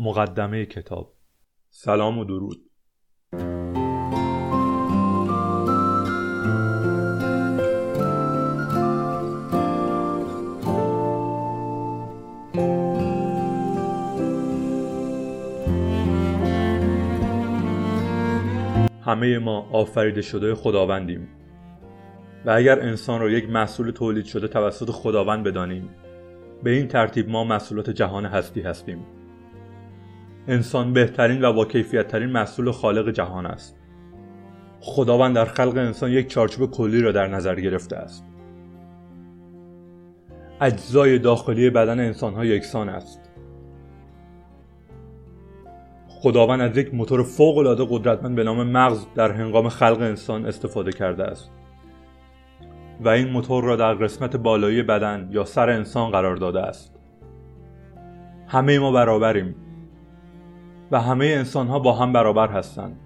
مقدمه کتاب. سلام و درود. همه ما آفریده شده خداوندیم. و اگر انسان را یک محصول تولید شده توسط خداوند بدانیم به این ترتیب ما محصولات جهان هستی هستیم. انسان بهترین و با کیفیت ترین محصول خالق جهان است. خداوند در خلق انسان یک چارچوب کلی را در نظر گرفته است. اجزای داخلی بدن انسان ها یکسان است. خداوند از یک موتور فوق العاده قدرتمند به نام مغز در هنگام خلق انسان استفاده کرده است و این موتور را در قسمت بالایی بدن یا سر انسان قرار داده است. همه ما برابریم. و همه انسان ها با هم برابر هستند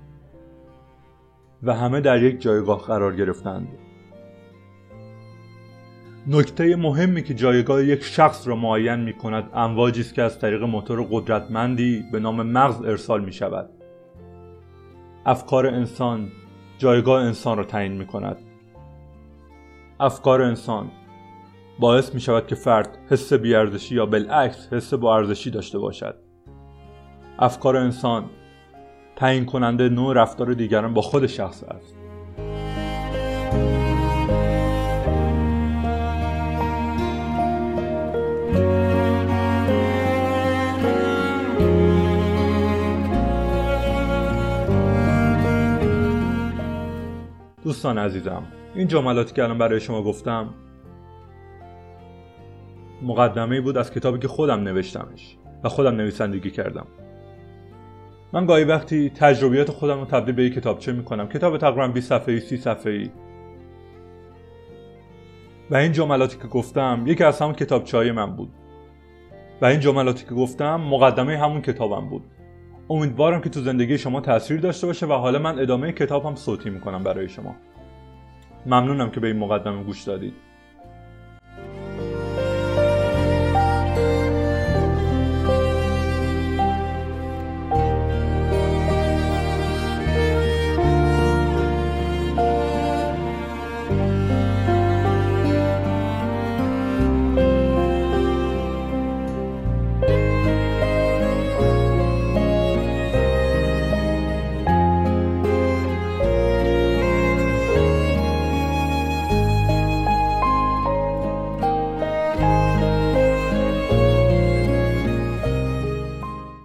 و همه در یک جایگاه قرار گرفتند. نکته مهمی که جایگاه یک شخص را معین می کند امواجی است که از طریق موتور قدرتمندی به نام مغز ارسال می شود افکار انسان جایگاه انسان را تعیین می کند افکار انسان باعث می شود که فرد حس بیارزشی یا بالعکس حس با ارزشی داشته باشد. افکار انسان تعیین کننده نوع رفتار دیگران با خود شخص است. دوستان عزیزم این جملاتی که الان برای شما گفتم مقدمه بود از کتابی که خودم نوشتمش و خودم نویسندگی کردم. من گاهی وقتی تجربیات خودم رو تبدیل به یک کتابچه می‌کنم. کتاب تقریبا 20 صفحه‌ای 30 صفحه‌ای. و این جملاتی که گفتم یکی از همون کتابچه من بود. و این جملاتی که گفتم مقدمه همون کتابم بود. امیدوارم که تو زندگی شما تاثیر داشته باشه و حالا من ادامه کتابم صوتی می‌کنم برای شما. ممنونم که به این مقدمه گوش دادید.